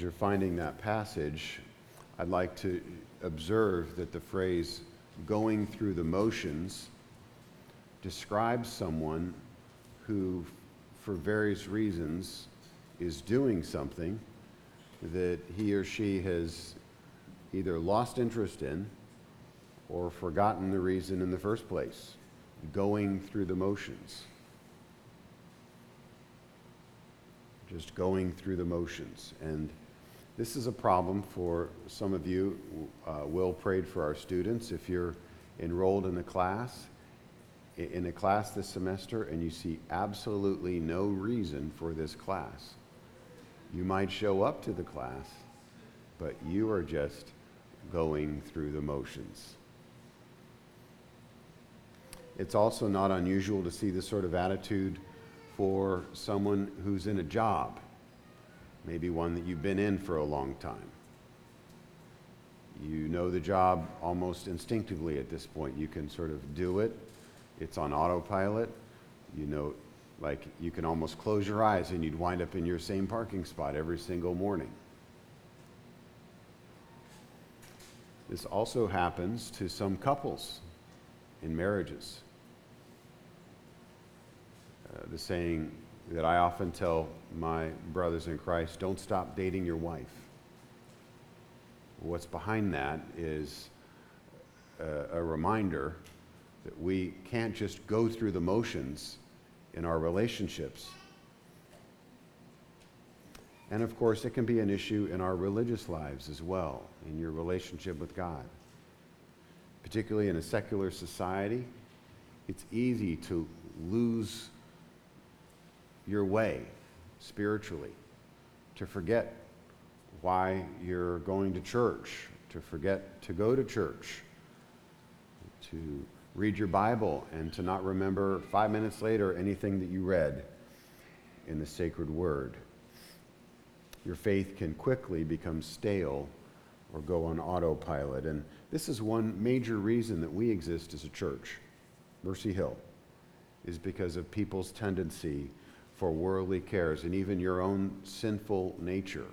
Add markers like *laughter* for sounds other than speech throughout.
as you're finding that passage, I'd like to observe that the phrase going through the motions describes someone who, for various reasons, is doing something that he or she has either lost interest in or forgotten the reason in the first place, going through the motions. Just going through the motions. And this is a problem for some of you. Uh, Will prayed for our students. If you're enrolled in a class, in a class this semester, and you see absolutely no reason for this class, you might show up to the class, but you are just going through the motions. It's also not unusual to see this sort of attitude for someone who's in a job maybe one that you've been in for a long time. You know the job almost instinctively at this point. You can sort of do it, it's on autopilot. You know, like you can almost close your eyes and you'd wind up in your same parking spot every single morning. This also happens to some couples in marriages. Uh, the saying, that I often tell my brothers in Christ don't stop dating your wife. What's behind that is a, a, reminder that we can't just go through the motions in our relationships. And of course, it can be an issue in our religious lives as well, in your relationship with God. Particularly in a secular society, it's easy to lose your way spiritually, to forget why you're going to church, to forget to go to church, to read your Bible and to not remember five minutes later anything that you read in the sacred word. Your faith can quickly become stale or go on autopilot. And this is one major reason that we exist as a church, Mercy Hill, is because of people's tendency for worldly cares and even your own sinful nature,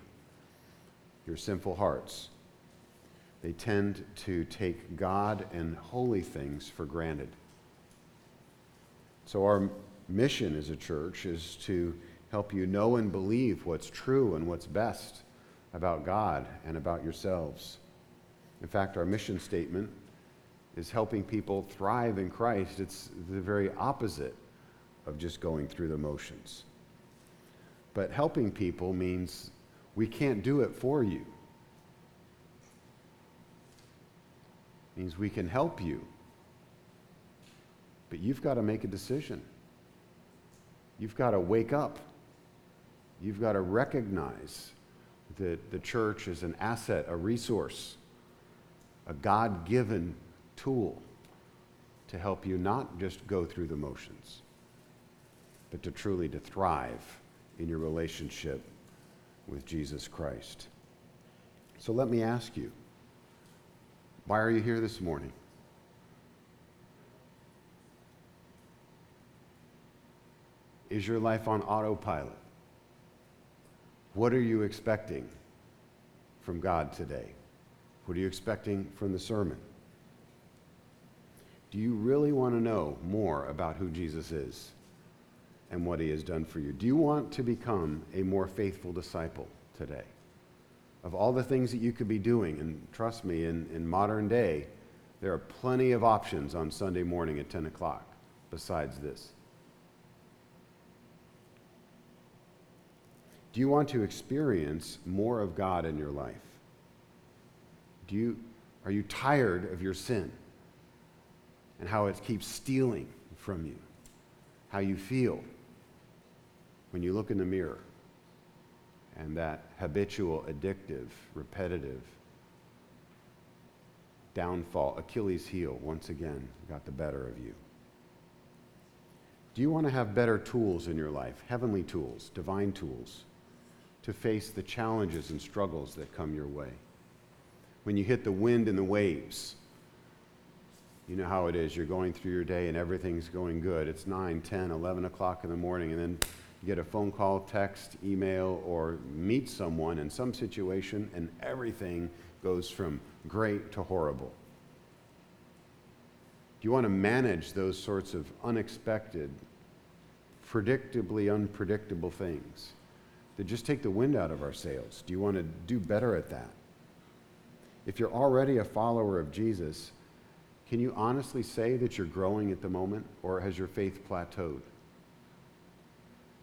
your sinful hearts. They tend to take God and holy things for granted. So, our mission as a church is to help you know and believe what's true and what's best about God and about yourselves. In fact, our mission statement is helping people thrive in Christ. It's the very opposite of just going through the motions. But helping people means we can't do it for you. It means we can help you. But you've got to make a decision. You've got to wake up. You've got to recognize that the church is an asset, a resource, a God given tool to help you not just go through the motions, but to truly to thrive in your relationship with Jesus Christ. So let me ask you why are you here this morning? Is your life on autopilot? What are you expecting from God today? What are you expecting from the sermon? Do you really want to know more about who Jesus is? And what he has done for you. Do you want to become a more faithful disciple today? Of all the things that you could be doing, and trust me, in, in modern day, there are plenty of options on Sunday morning at 10 o'clock besides this. Do you want to experience more of God in your life? Do you, are you tired of your sin and how it keeps stealing from you, how you feel? When you look in the mirror and that habitual, addictive, repetitive downfall, Achilles' heel, once again, got the better of you? Do you want to have better tools in your life, heavenly tools, divine tools, to face the challenges and struggles that come your way? When you hit the wind and the waves, you know how it is. You're going through your day and everything's going good. It's 9, 10, 11 o'clock in the morning, and then get a phone call, text, email, or meet someone in some situation, and everything goes from great to horrible. Do you want to manage those sorts of unexpected, predictably unpredictable things that just take the wind out of our sails? Do you want to do better at that? If you're already a follower of Jesus, can you honestly say that you're growing at the moment, or has your faith plateaued?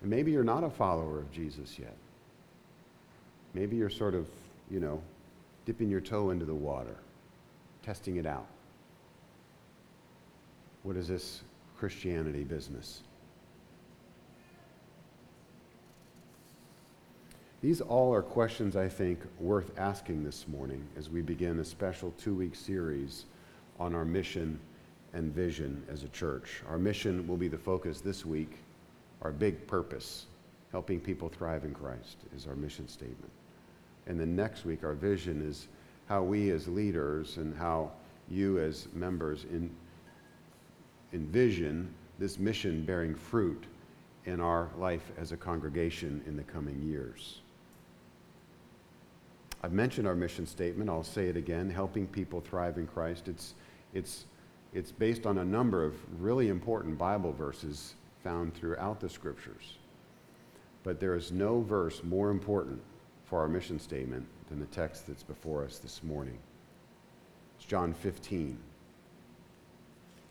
And maybe you're not a follower of Jesus yet. Maybe you're sort of, you know, dipping your toe into the water, testing it out. What is this Christianity business? These all are questions I think worth asking this morning as we begin a special two week series on our mission and vision as a church. Our mission will be the focus this week. Our big purpose, helping people thrive in Christ, is our mission statement. And then next week, our vision is how we as leaders and how you as members in, envision this mission bearing fruit in our life as a congregation in the coming years. I've mentioned our mission statement. I'll say it again helping people thrive in Christ. It's, it's, it's based on a number of really important Bible verses found throughout the scriptures. But there is no verse more important for our mission statement than the text that's before us this morning. It's John 15.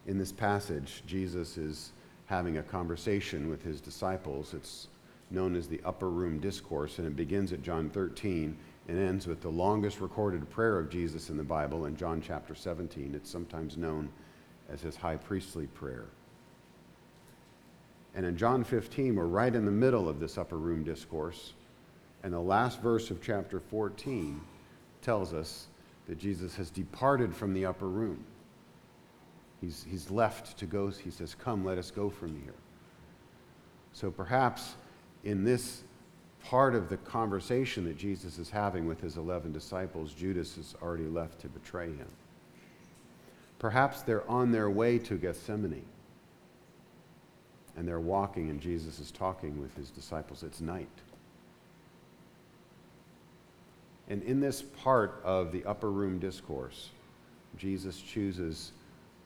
In this passage, Jesus is having a conversation with his disciples. It's known as the Upper Room Discourse, and it begins at John 13 and ends with the longest recorded prayer of Jesus in the Bible in John chapter 17. It's sometimes known as his high priestly prayer. And in John 15, we're right in the middle of this upper room discourse. And the last verse of chapter 14 tells us that Jesus has departed from the upper room. He's, he's left to go. He says, Come, let us go from here. So perhaps in this part of the conversation that Jesus is having with his 11 disciples, Judas has already left to betray him. Perhaps they're on their way to Gethsemane and they're walking, and Jesus is talking with his disciples. It's night. And in this part of the upper room discourse, Jesus chooses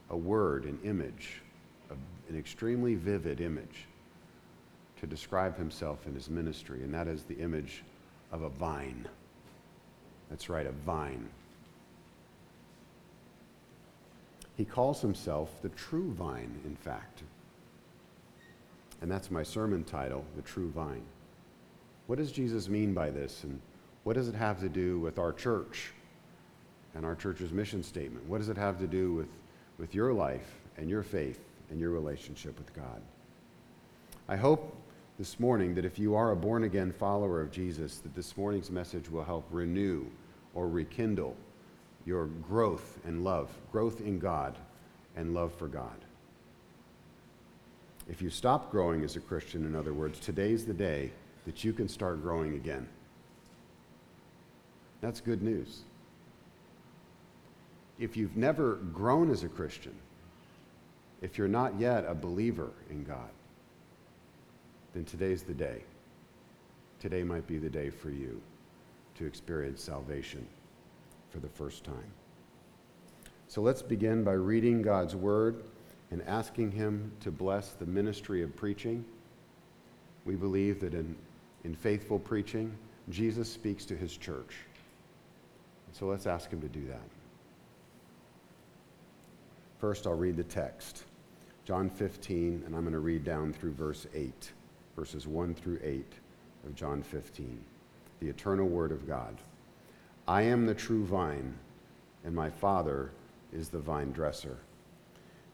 a word, an image, an extremely vivid image to describe himself in his ministry, and that is the image of a vine. That's right, a vine. He calls himself the true vine, in fact. And that's my sermon title, The True Vine. What does Jesus mean by this? And what does it have to do with our church and our church's mission statement? What does it have to do with, with your life and your faith and your relationship with God? I hope this morning that if you are a born again follower of Jesus, that this morning's message will help renew or rekindle your growth and love, growth in God and love for God. If you stop growing as a Christian, in other words, today's the day that you can start growing again. That's good news. If you've never grown as a Christian, if you're not yet a believer in God, then today's the day. Today might be the day for you to experience salvation for the first time. So let's begin by reading God's Word and asking Him to bless the ministry of preaching. We believe that in, in faithful preaching, Jesus speaks to His church. So let's ask Him to do that. First, I'll read the text John 15, and I'm going to read down through verse 8, verses 1 through 8 of John 15. The eternal Word of God. I am the true vine, and my Father is the vine dresser.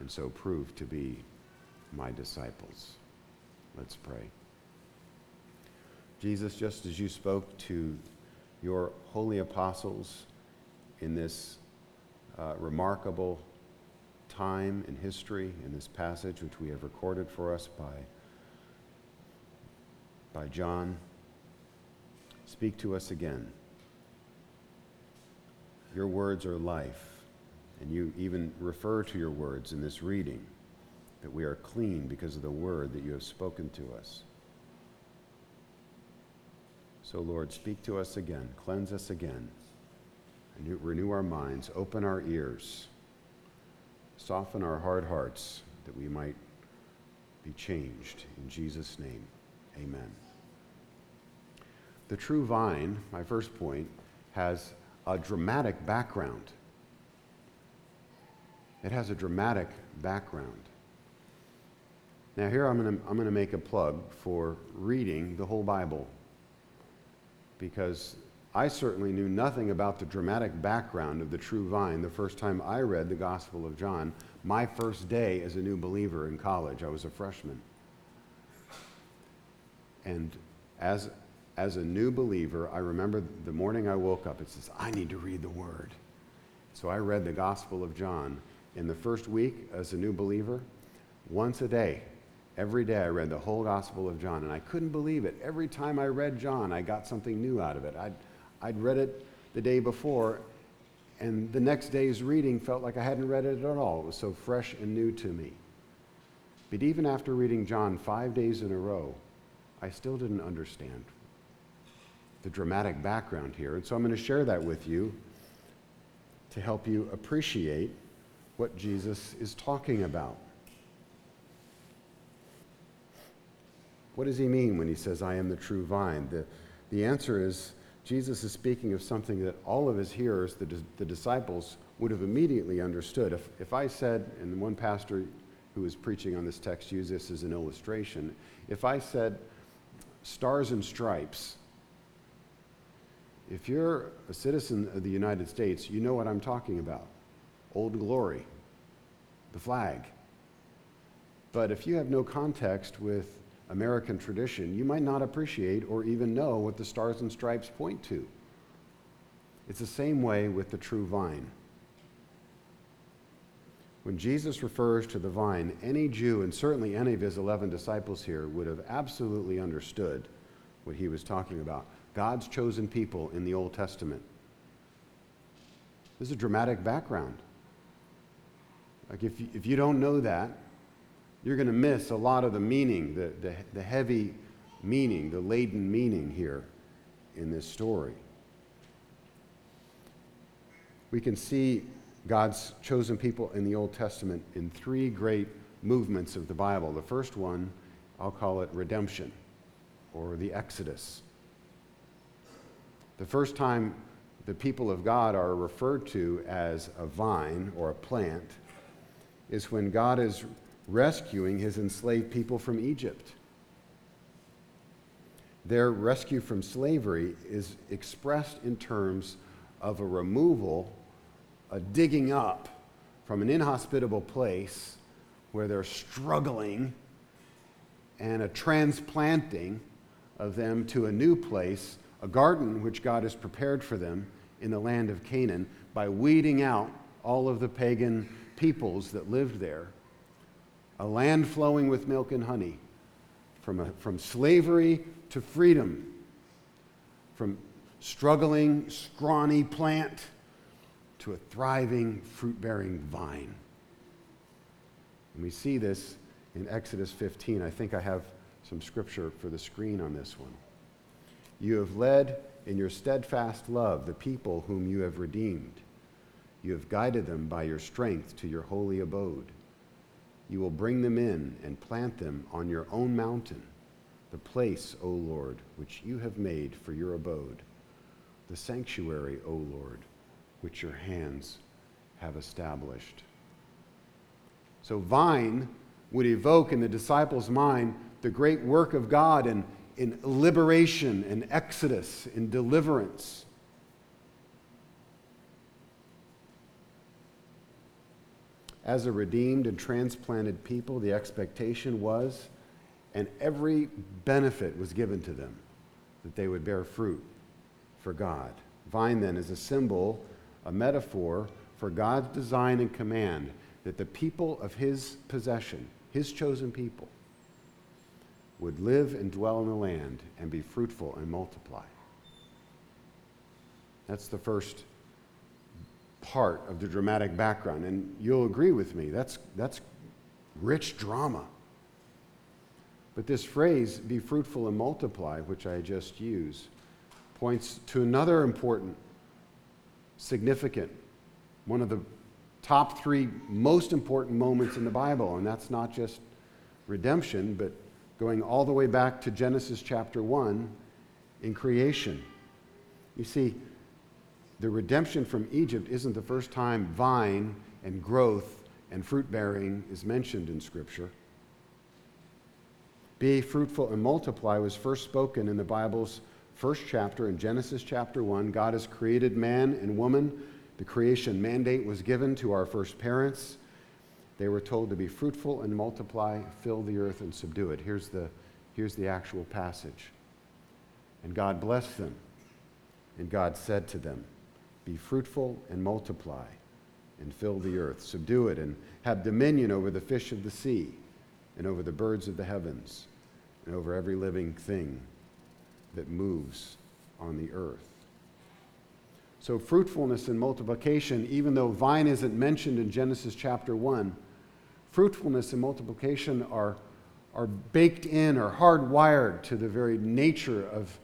and so prove to be my disciples. Let's pray. Jesus, just as you spoke to your holy apostles in this uh, remarkable time in history, in this passage which we have recorded for us by, by John, speak to us again. Your words are life, and you even refer to your words in this reading that we are clean because of the word that you have spoken to us. So, Lord, speak to us again, cleanse us again, renew our minds, open our ears, soften our hard hearts that we might be changed. In Jesus' name, amen. The true vine, my first point, has a dramatic background. It has a dramatic background. Now, here I'm going to I'm going to make a plug for reading the whole Bible because I certainly knew nothing about the dramatic background of the true vine the first time I read the Gospel of John, my first day as a new believer in college. I was a freshman. And as, as a new believer, I remember the morning I woke up, it says, I need to read the Word. So I read the Gospel of John. In the first week as a new believer, once a day, Every day I read the whole Gospel of John, and I couldn't believe it. Every time I read John, I got something new out of it. I'd, I'd read it the day before, and the next day's reading felt like I hadn't read it at all. It was so fresh and new to me. But even after reading John five days in a row, I still didn't understand the dramatic background here. And so I'm going to share that with you to help you appreciate what Jesus is talking about. What does he mean when he says, I am the true vine? The, the answer is Jesus is speaking of something that all of his hearers, the, the disciples, would have immediately understood. If, if I said, and one pastor who was preaching on this text used this as an illustration, if I said, stars and stripes, if you're a citizen of the United States, you know what I'm talking about Old Glory, the flag. But if you have no context with American tradition, you might not appreciate or even know what the stars and stripes point to. It's the same way with the true vine. When Jesus refers to the vine, any Jew, and certainly any of his 11 disciples here, would have absolutely understood what he was talking about. God's chosen people in the Old Testament. This is a dramatic background. Like, if you, if you don't know that, you're going to miss a lot of the meaning, the, the, the heavy meaning, the laden meaning here in this story. We can see God's chosen people in the Old Testament in three great movements of the Bible. The first one, I'll call it redemption or the Exodus. The first time the people of God are referred to as a vine or a plant is when God is rescuing his enslaved people from Egypt. Their rescue from slavery is expressed in terms of a removal, a digging up from an inhospitable place where they're struggling, and a transplanting of them to a new place, a garden which God has prepared for them in the land of Canaan by weeding out all of the pagan peoples that lived there a land flowing with milk and honey, from, a, from slavery to freedom, from struggling, scrawny plant to a thriving, fruit bearing vine. And we see this in Exodus 15. I think I have some scripture for the screen on this one. You have led in your steadfast love the people whom you have redeemed. You have guided them by your strength to your holy abode. You will bring them in and plant them on your own mountain, the place, O Lord, which you have made for your abode, the sanctuary, O Lord, which your hands have established. So, vine would evoke in the disciples' mind the great work of God in, in liberation and exodus, in deliverance. As a redeemed and transplanted people, the expectation was, and every benefit was given to them, that they would bear fruit for God. Vine, then, is a symbol, a metaphor for God's design and command that the people of his possession, his chosen people, would live and dwell in the land and be fruitful and multiply. That's the first part of the dramatic background. And you'll agree with me, that's, that's rich drama. But this phrase, be fruitful and multiply, which I just used, points to another important, significant, one of the top three most important moments in the Bible. And that's not just redemption, but going all the way back to Genesis chapter 1 in creation. You see, the redemption from Egypt isn't the first time vine and growth and fruit bearing is mentioned in Scripture. Be fruitful and multiply was first spoken in the Bible's first chapter in Genesis chapter 1. God has created man and woman. The creation mandate was given to our first parents. They were told to be fruitful and multiply, fill the earth and subdue it. Here's the, here's the actual passage. And God blessed them. And God said to them, Be fruitful and multiply, and fill the earth, subdue it, and have dominion over the fish of the sea, and over the birds of the heavens, and over every living thing that moves on the earth. So, fruitfulness and multiplication, even though vine isn't mentioned in Genesis chapter 1, fruitfulness and multiplication are, are baked in or hardwired to the very nature of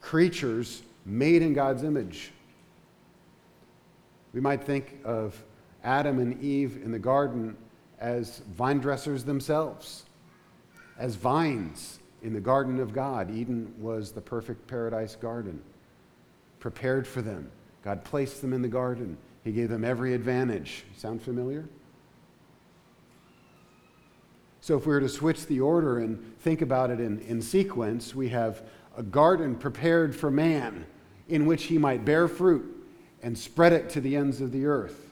creatures made in God's image. We might think of Adam and Eve in the garden as vine dressers themselves, as vines in the garden of God. Eden was the perfect paradise garden, prepared for them. God placed them in the garden, He gave them every advantage. Sound familiar? So, if we were to switch the order and think about it in, in sequence, we have a garden prepared for man in which he might bear fruit and spread it to the ends of the earth.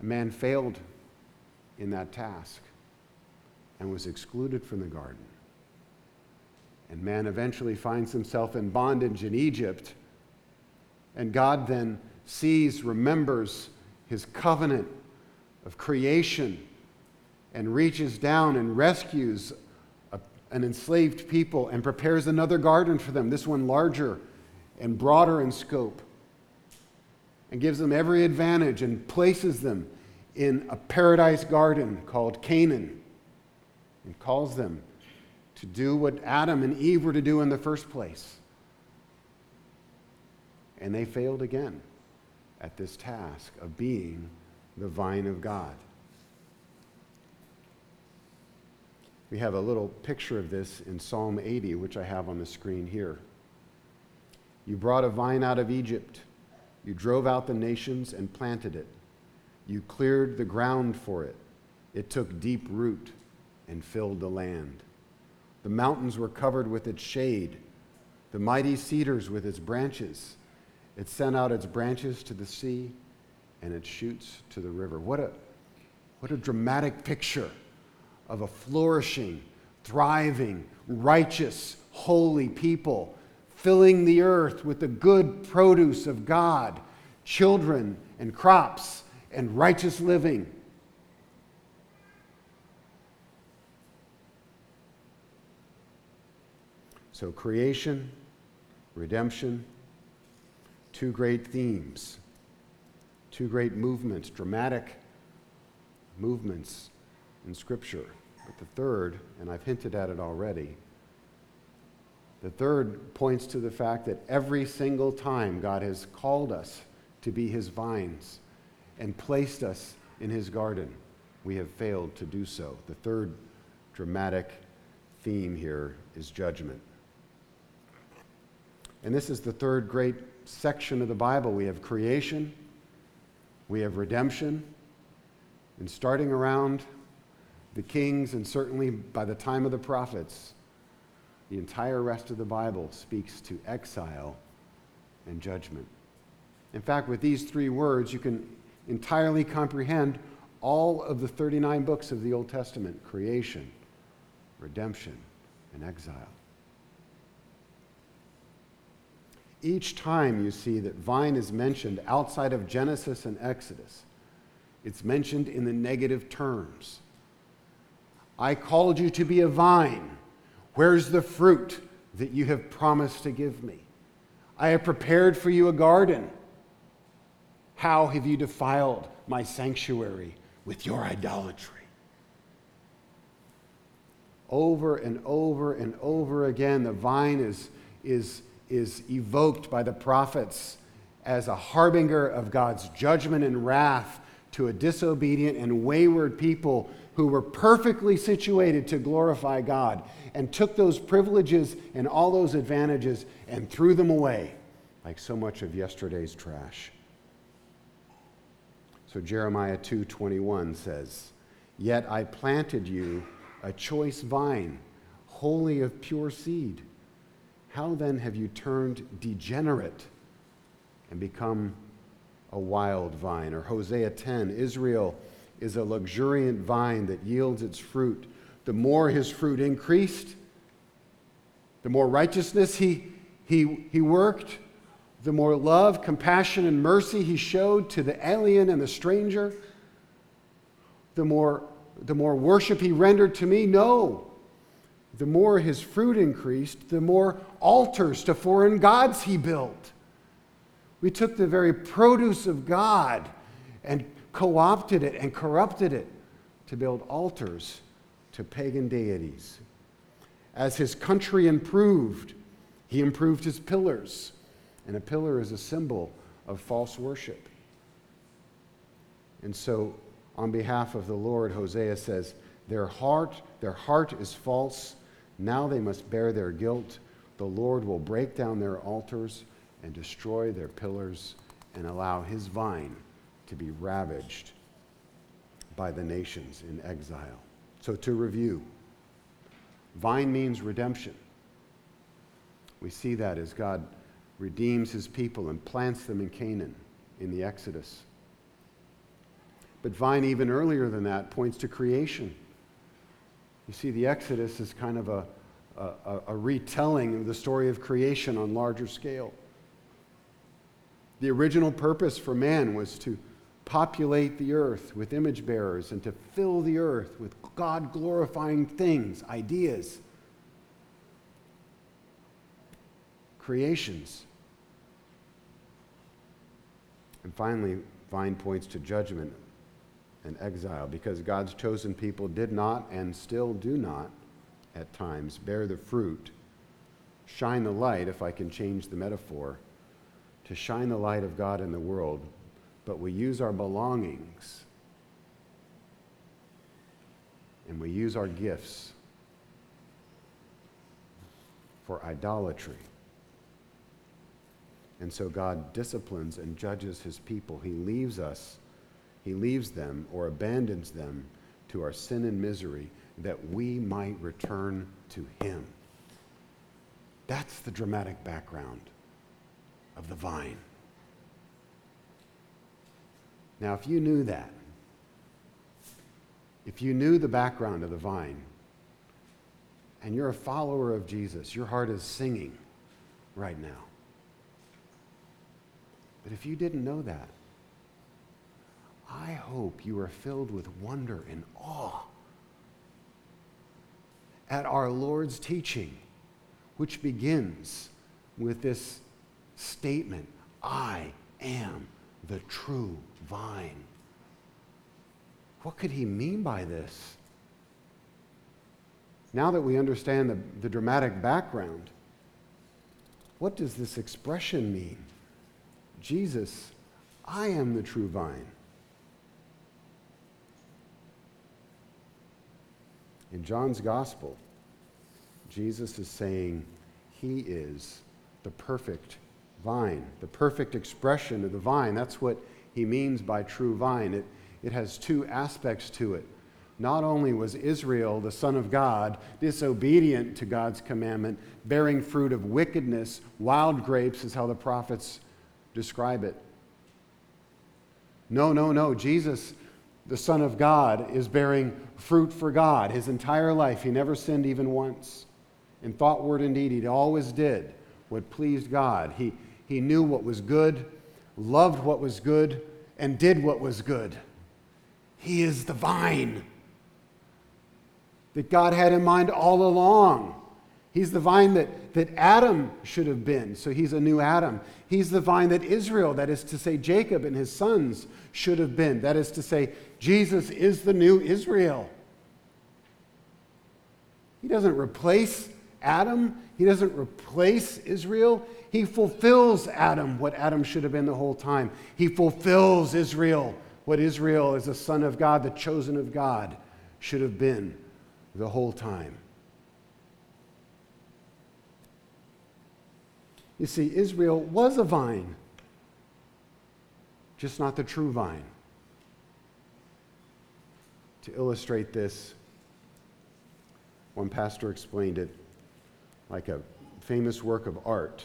A man failed in that task and was excluded from the garden. And man eventually finds himself in bondage in Egypt. And God then sees, remembers his covenant of creation and reaches down and rescues a, an enslaved people and prepares another garden for them, this one larger and broader in scope, and gives them every advantage and places them in a paradise garden called Canaan and calls them to do what Adam and Eve were to do in the first place. And they failed again at this task of being the vine of God. We have a little picture of this in Psalm 80, which I have on the screen here. You brought a vine out of Egypt. You drove out the nations and planted it. You cleared the ground for it. It took deep root and filled the land. The mountains were covered with its shade, the mighty cedars with its branches. It sent out its branches to the sea and its shoots to the river. What a, what a dramatic picture of a flourishing, thriving, righteous, holy people, filling the earth with the good produce of God, children and crops and righteous living. So, creation, redemption, two great themes, two great movements, dramatic movements in Scripture. But the third, and I've hinted at it already, the third points to the fact that every single time God has called us to be his vines and placed us in his garden, we have failed to do so. The third dramatic theme here is judgment. And this is the third great section of the Bible. We have creation, we have redemption, and starting around the kings, and certainly by the time of the prophets, the entire rest of the Bible speaks to exile and judgment. In fact, with these three words, you can entirely comprehend all of the 39 books of the Old Testament creation, redemption, and exile. Each time you see that vine is mentioned outside of Genesis and Exodus, it's mentioned in the negative terms. I called you to be a vine. Where's the fruit that you have promised to give me? I have prepared for you a garden. How have you defiled my sanctuary with your idolatry? Over and over and over again, the vine is, is, is evoked by the prophets as a harbinger of God's judgment and wrath to a disobedient and wayward people who were perfectly situated to glorify God and took those privileges and all those advantages and threw them away like so much of yesterday's trash. So Jeremiah 2:21 says, "Yet I planted you a choice vine, wholly of pure seed. How then have you turned degenerate and become a wild vine?" Or Hosea 10, "Israel is a luxuriant vine that yields its fruit. The more his fruit increased, the more righteousness he, he, he worked, the more love, compassion, and mercy he showed to the alien and the stranger, the more, the more worship he rendered to me? No. The more his fruit increased, the more altars to foreign gods he built. We took the very produce of God and co opted it and corrupted it to build altars to pagan deities. As his country improved, he improved his pillars. And a pillar is a symbol of false worship. And so, on behalf of the Lord, Hosea says, Their heart, their heart is false. Now they must bear their guilt. The Lord will break down their altars and destroy their pillars and allow his vine to be ravaged by the nations in exile. So, to review, vine means redemption. We see that as God redeems his people and plants them in Canaan in the Exodus. But vine, even earlier than that, points to creation. You see, the Exodus is kind of a, a, a retelling of the story of creation on larger scale. The original purpose for man was to populate the earth with image bearers and to fill the earth with God glorifying things, ideas, creations. And finally, Vine points to judgment and exile because God's chosen people did not and still do not, at times, bear the fruit, shine the light, if I can change the metaphor, to shine the light of God in the world but we use our belongings and we use our gifts for idolatry. And so God disciplines and judges his people. He leaves us, he leaves them or abandons them to our sin and misery that we might return to him. That's the dramatic background of the vine. Now, if you knew that, if you knew the background of the vine, and you're a follower of Jesus, your heart is singing right now. But if you didn't know that, I hope you are filled with wonder and awe at our Lord's teaching, which begins with this statement I am the true vine. What could he mean by this? Now that we understand the, the dramatic background, what does this expression mean? Jesus, I am the true vine. In John's gospel, Jesus is saying he is the perfect vine, the perfect expression of the vine. That's what he means by true vine. It, it has two aspects to it. Not only was Israel, the Son of God, disobedient to God's commandment, bearing fruit of wickedness, wild grapes is how the prophets describe it. No, no, no. Jesus, the Son of God, is bearing fruit for God his entire life. He never sinned even once. In thought, word, and deed, he always did what pleased God. He, he knew what was good, loved what was good, and did what was good. He is the vine that God had in mind all along. He's the vine that, that Adam should have been, so he's a new Adam. He's the vine that Israel, that is to say, Jacob and his sons, should have been. That is to say, Jesus is the new Israel. He doesn't replace Adam, he doesn't replace Israel. He fulfills Adam, what Adam should have been the whole time. He fulfills Israel, what Israel, as a son of God, the chosen of God, should have been the whole time. You see, Israel was a vine, just not the true vine. To illustrate this, one pastor explained it like a famous work of art.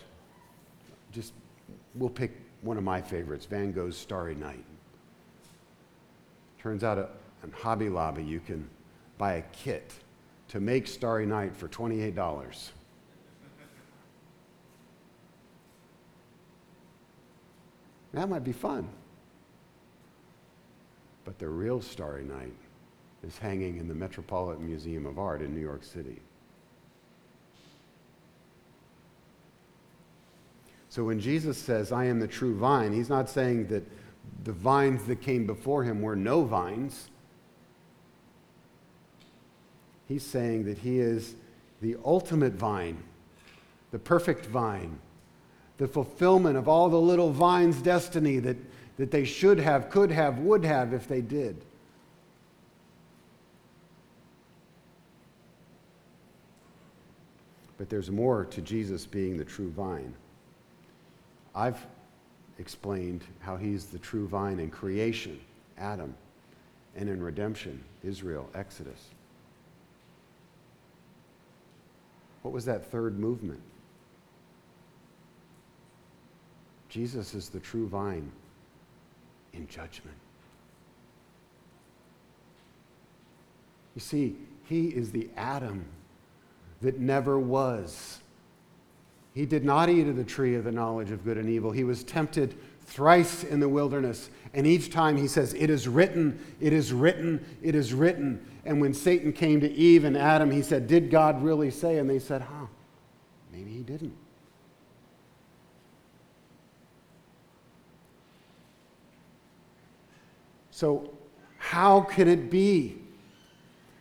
Just, we'll pick one of my favorites Van Gogh's Starry Night. Turns out at Hobby Lobby you can buy a kit to make Starry Night for $28. That might be fun. But the real Starry Night is hanging in the Metropolitan Museum of Art in New York City. So when Jesus says, I am the true vine, he's not saying that the vines that came before him were no vines. He's saying that he is the ultimate vine, the perfect vine, the fulfillment of all the little vines' destiny that, that they should have, could have, would have if they did. But there's more to Jesus being the true vine. I've explained how he's the true vine in creation, Adam, and in redemption, Israel, Exodus. What was that third movement? Jesus is the true vine in judgment. You see, he is the Adam that never was. He did not eat of the tree of the knowledge of good and evil. He was tempted thrice in the wilderness. And each time he says, It is written, it is written, it is written. And when Satan came to Eve and Adam, he said, Did God really say? And they said, Huh, maybe he didn't. So, how can it be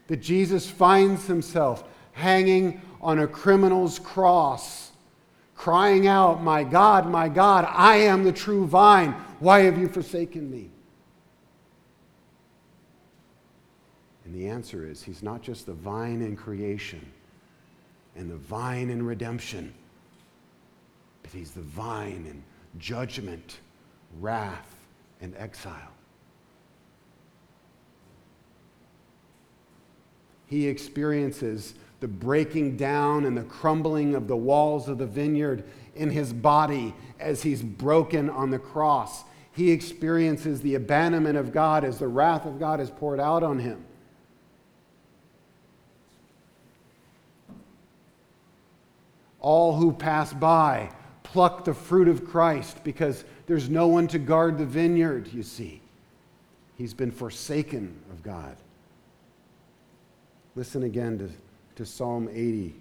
that Jesus finds himself hanging on a criminal's cross, crying out, My God, my God, I am the true vine. Why have you forsaken me? And the answer is He's not just the vine in creation and the vine in redemption, but He's the vine in judgment, wrath, and exile. He experiences the breaking down and the crumbling of the walls of the vineyard in his body as he's broken on the cross. He experiences the abandonment of God as the wrath of God is poured out on him. All who pass by pluck the fruit of Christ because there's no one to guard the vineyard, you see. He's been forsaken of God. Listen again to, to Psalm 80,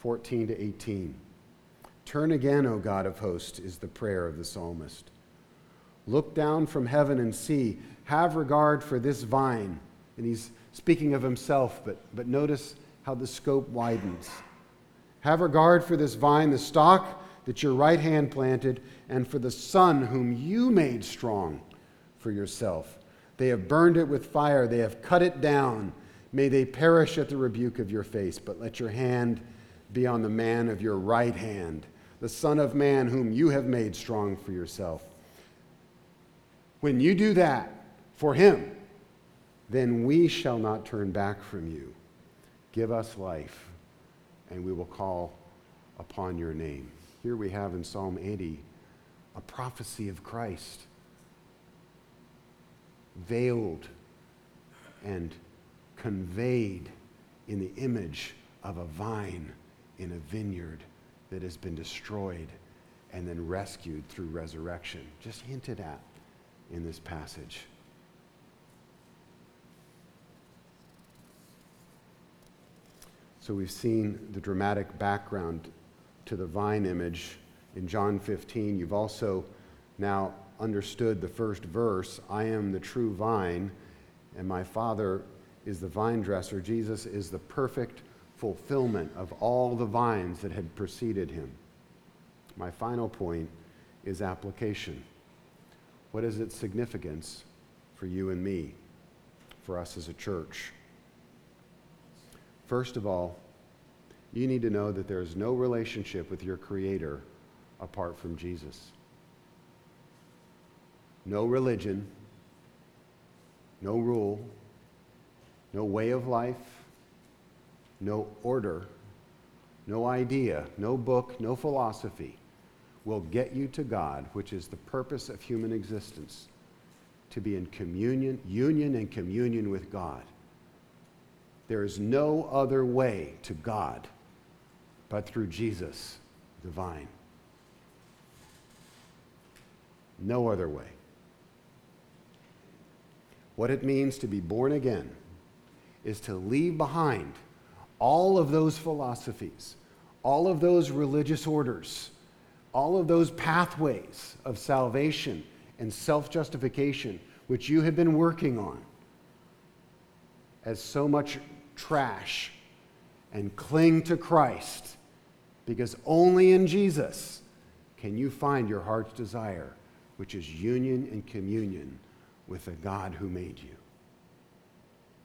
14 to 18. Turn again, O God of hosts, is the prayer of the psalmist. Look down from heaven and see. Have regard for this vine. And he's speaking of himself, but, but notice how the scope widens. Have regard for this vine, the stock that your right hand planted, and for the son whom you made strong for yourself. They have burned it with fire, they have cut it down. May they perish at the rebuke of your face, but let your hand be on the man of your right hand, the Son of Man whom you have made strong for yourself. When you do that for him, then we shall not turn back from you. Give us life, and we will call upon your name. Here we have in Psalm 80 a prophecy of Christ, veiled and conveyed in the image of a vine in a vineyard that has been destroyed and then rescued through resurrection, just hinted at in this passage. So we've seen the dramatic background to the vine image in John 15. You've also now understood the first verse I am the true vine, and my Father is the vine dresser. Jesus is the perfect fulfillment of all the vines that had preceded him. My final point is application. What is its significance for you and me, for us as a church? First of all, you need to know that there is no relationship with your Creator apart from Jesus. No religion, no rule, no way of life, no order, no idea, no book, no philosophy will get you to God, which is the purpose of human existence, to be in communion, union and communion with God. There is no other way to God but through Jesus, the vine. No other way. What it means to be born again is to leave behind all of those philosophies, all of those religious orders, all of those pathways of salvation and self justification which you have been working on as so much trash and cling to Christ because only in Jesus can you find your heart's desire, which is union and communion with the God who made you.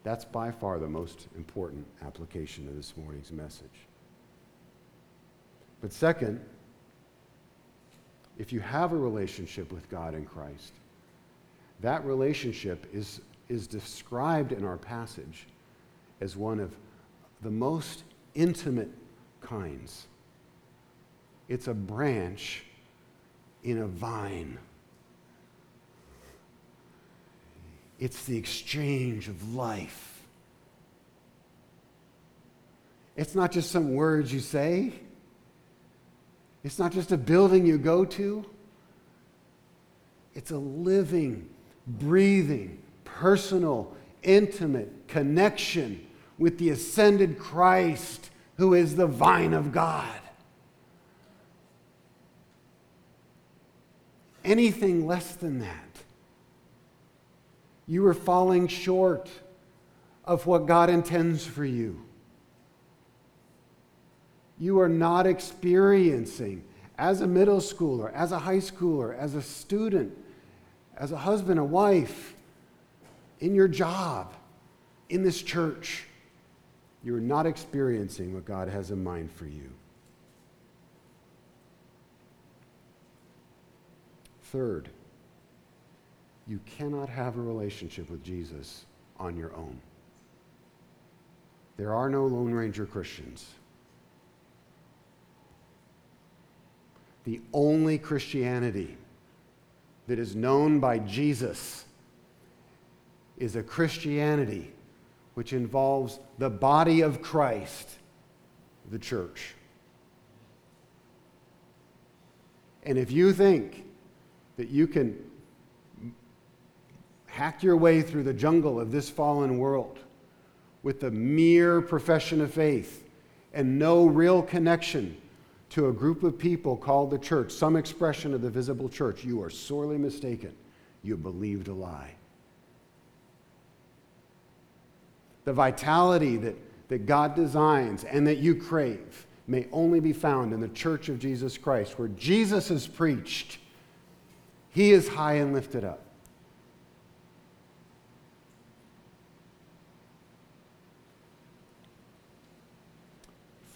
That's by far the most important application of this morning's message. But second, if you have a relationship with God in Christ, that relationship is, is described in our passage as one of the most intimate kinds. It's a branch in a vine. It's the exchange of life. It's not just some words you say. It's not just a building you go to. It's a living, breathing, personal, intimate connection with the ascended Christ who is the vine of God. Anything less than that you are falling short of what God intends for you. You are not experiencing, as a middle schooler, as a high schooler, as a student, as a husband, a wife, in your job, in this church, you are not experiencing what God has in mind for you. Third, you cannot have a relationship with Jesus on your own. There are no Lone Ranger Christians. The only Christianity that is known by Jesus is a Christianity which involves the body of Christ, the church. And if you think that you can hack your way through the jungle of this fallen world with the mere profession of faith and no real connection to a group of people called the church, some expression of the visible church, you are sorely mistaken. You believed a lie. The vitality that, that God designs and that you crave may only be found in the church of Jesus Christ, where Jesus is preached. He is high and lifted up.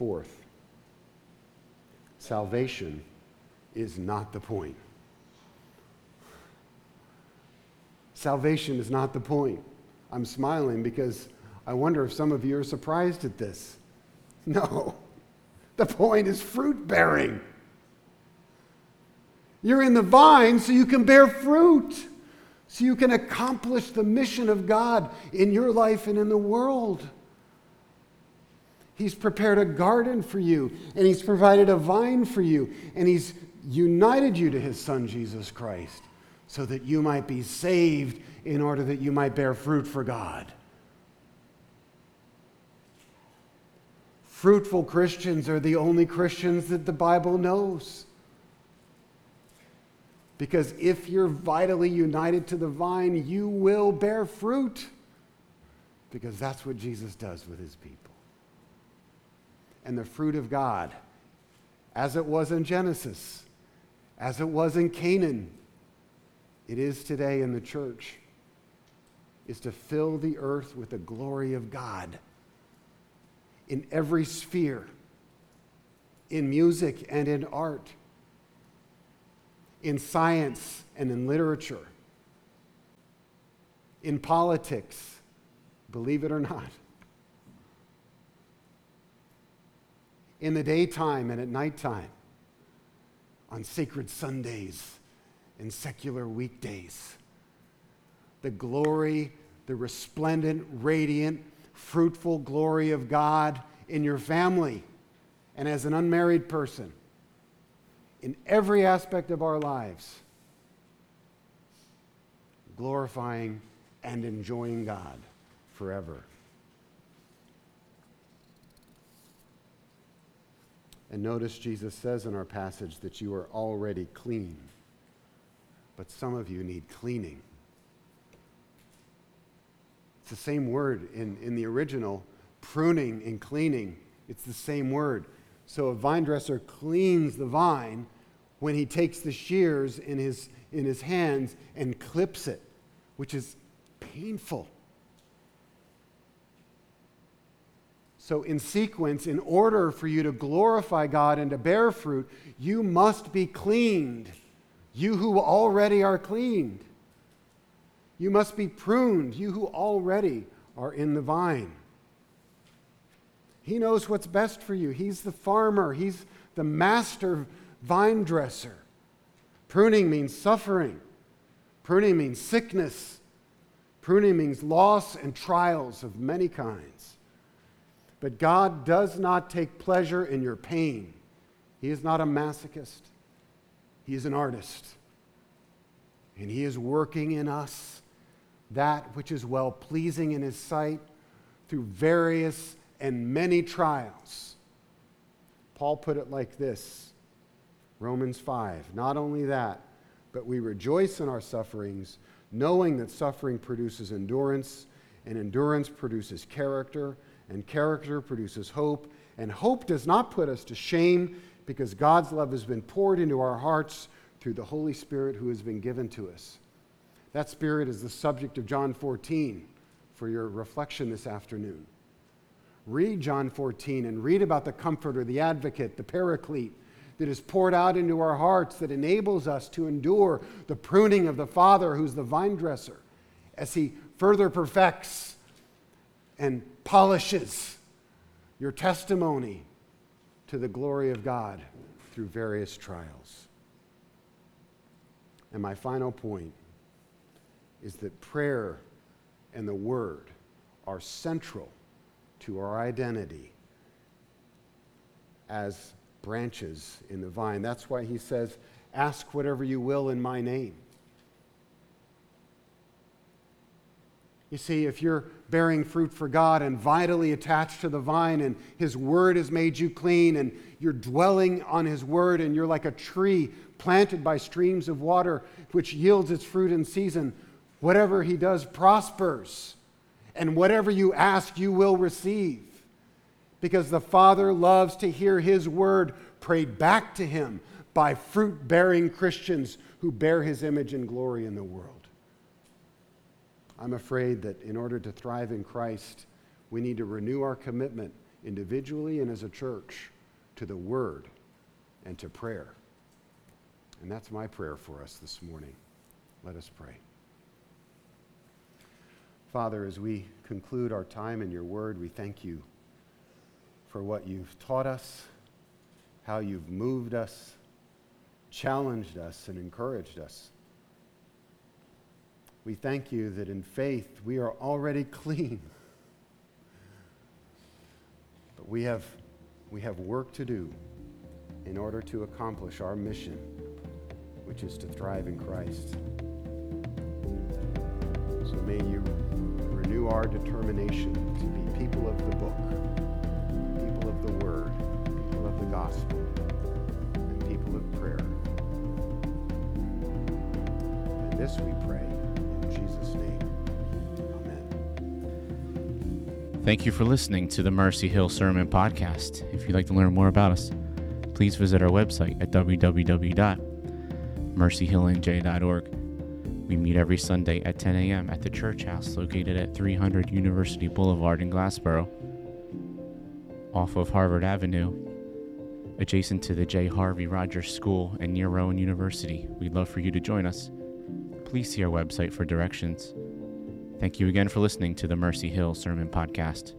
Fourth, salvation is not the point. Salvation is not the point. I'm smiling because I wonder if some of you are surprised at this. *laughs* No, the point is fruit bearing. You're in the vine so you can bear fruit, so you can accomplish the mission of God in your life and in the world. He's prepared a garden for you, and He's provided a vine for you, and He's united you to His Son, Jesus Christ, so that you might be saved in order that you might bear fruit for God. Fruitful Christians are the only Christians that the Bible knows. Because if you're vitally united to the vine, you will bear fruit. Because that's what Jesus does with his people. And the fruit of God, as it was in Genesis, as it was in Canaan, it is today in the church, is to fill the earth with the glory of God in every sphere, in music and in art in science and in literature, in politics, believe it or not, in the daytime and at nighttime, on sacred Sundays and secular weekdays. The glory, the resplendent, radiant, fruitful glory of God in your family and as an unmarried person in every aspect of our lives, glorifying and enjoying God forever. And notice Jesus says in our passage that you are already clean, but some of you need cleaning. It's the same word in, in the original pruning and cleaning. It's the same word. So a vine dresser cleans the vine when he takes the shears in his, in his hands and clips it, which is painful. So, in sequence, in order for you to glorify God and to bear fruit, you must be cleaned. You who already are cleaned. You must be pruned, you who already are in the vine. He knows what's best for you. He's the farmer, He's the master vine dresser. Pruning means suffering, pruning means sickness, pruning means loss and trials of many kinds. But God does not take pleasure in your pain. He is not a masochist, He is an artist. And He is working in us that which is well pleasing in His sight through various and many trials. Paul put it like this Romans 5. Not only that, but we rejoice in our sufferings, knowing that suffering produces endurance, and endurance produces character, and character produces hope, and hope does not put us to shame because God's love has been poured into our hearts through the Holy Spirit who has been given to us. That Spirit is the subject of John 14 for your reflection this afternoon. Read John 14 and read about the Comforter, the Advocate, the Paraclete that is poured out into our hearts that enables us to endure the pruning of the Father, who's the vine dresser, as He further perfects and polishes your testimony to the glory of God through various trials. And my final point is that prayer and the Word are central to our identity as branches in the vine. That's why he says, Ask whatever you will in my name. You see, if you're bearing fruit for God and vitally attached to the vine, and His Word has made you clean, and you're dwelling on His Word, and you're like a tree planted by streams of water, which yields its fruit in season, whatever He does prospers. And whatever you ask, you will receive because the Father loves to hear His word prayed back to Him by fruit bearing Christians who bear His image and glory in the world. I'm afraid that in order to thrive in Christ, we need to renew our commitment individually and as a church to the Word and to prayer. And that's my prayer for us this morning. Let us pray. Father, as we conclude our time in your word, we thank you for what you've taught us, how you've moved us, challenged us, and encouraged us. We thank you that in faith we are already *laughs* clean. But we have, we have work to do in order to accomplish our mission, which is to thrive in Christ. So may you renew our determination to be people of the book, people of the word, people of the gospel, and people of prayer. And this we pray Jesus' name. Amen. Thank you for listening to the Mercy Hill Sermon Podcast. If you'd like to learn more about us, please visit our website at www.mercyhillnj.org. We meet every Sunday at 10 a.m. at the church house located at 300 University Boulevard in Glassboro, off of Harvard Avenue, adjacent to the J. Harvey Rogers School and near Rowan University. We'd love for you to join us. Please see our website for directions. Thank you again for listening to the Mercy Hill Sermon Podcast.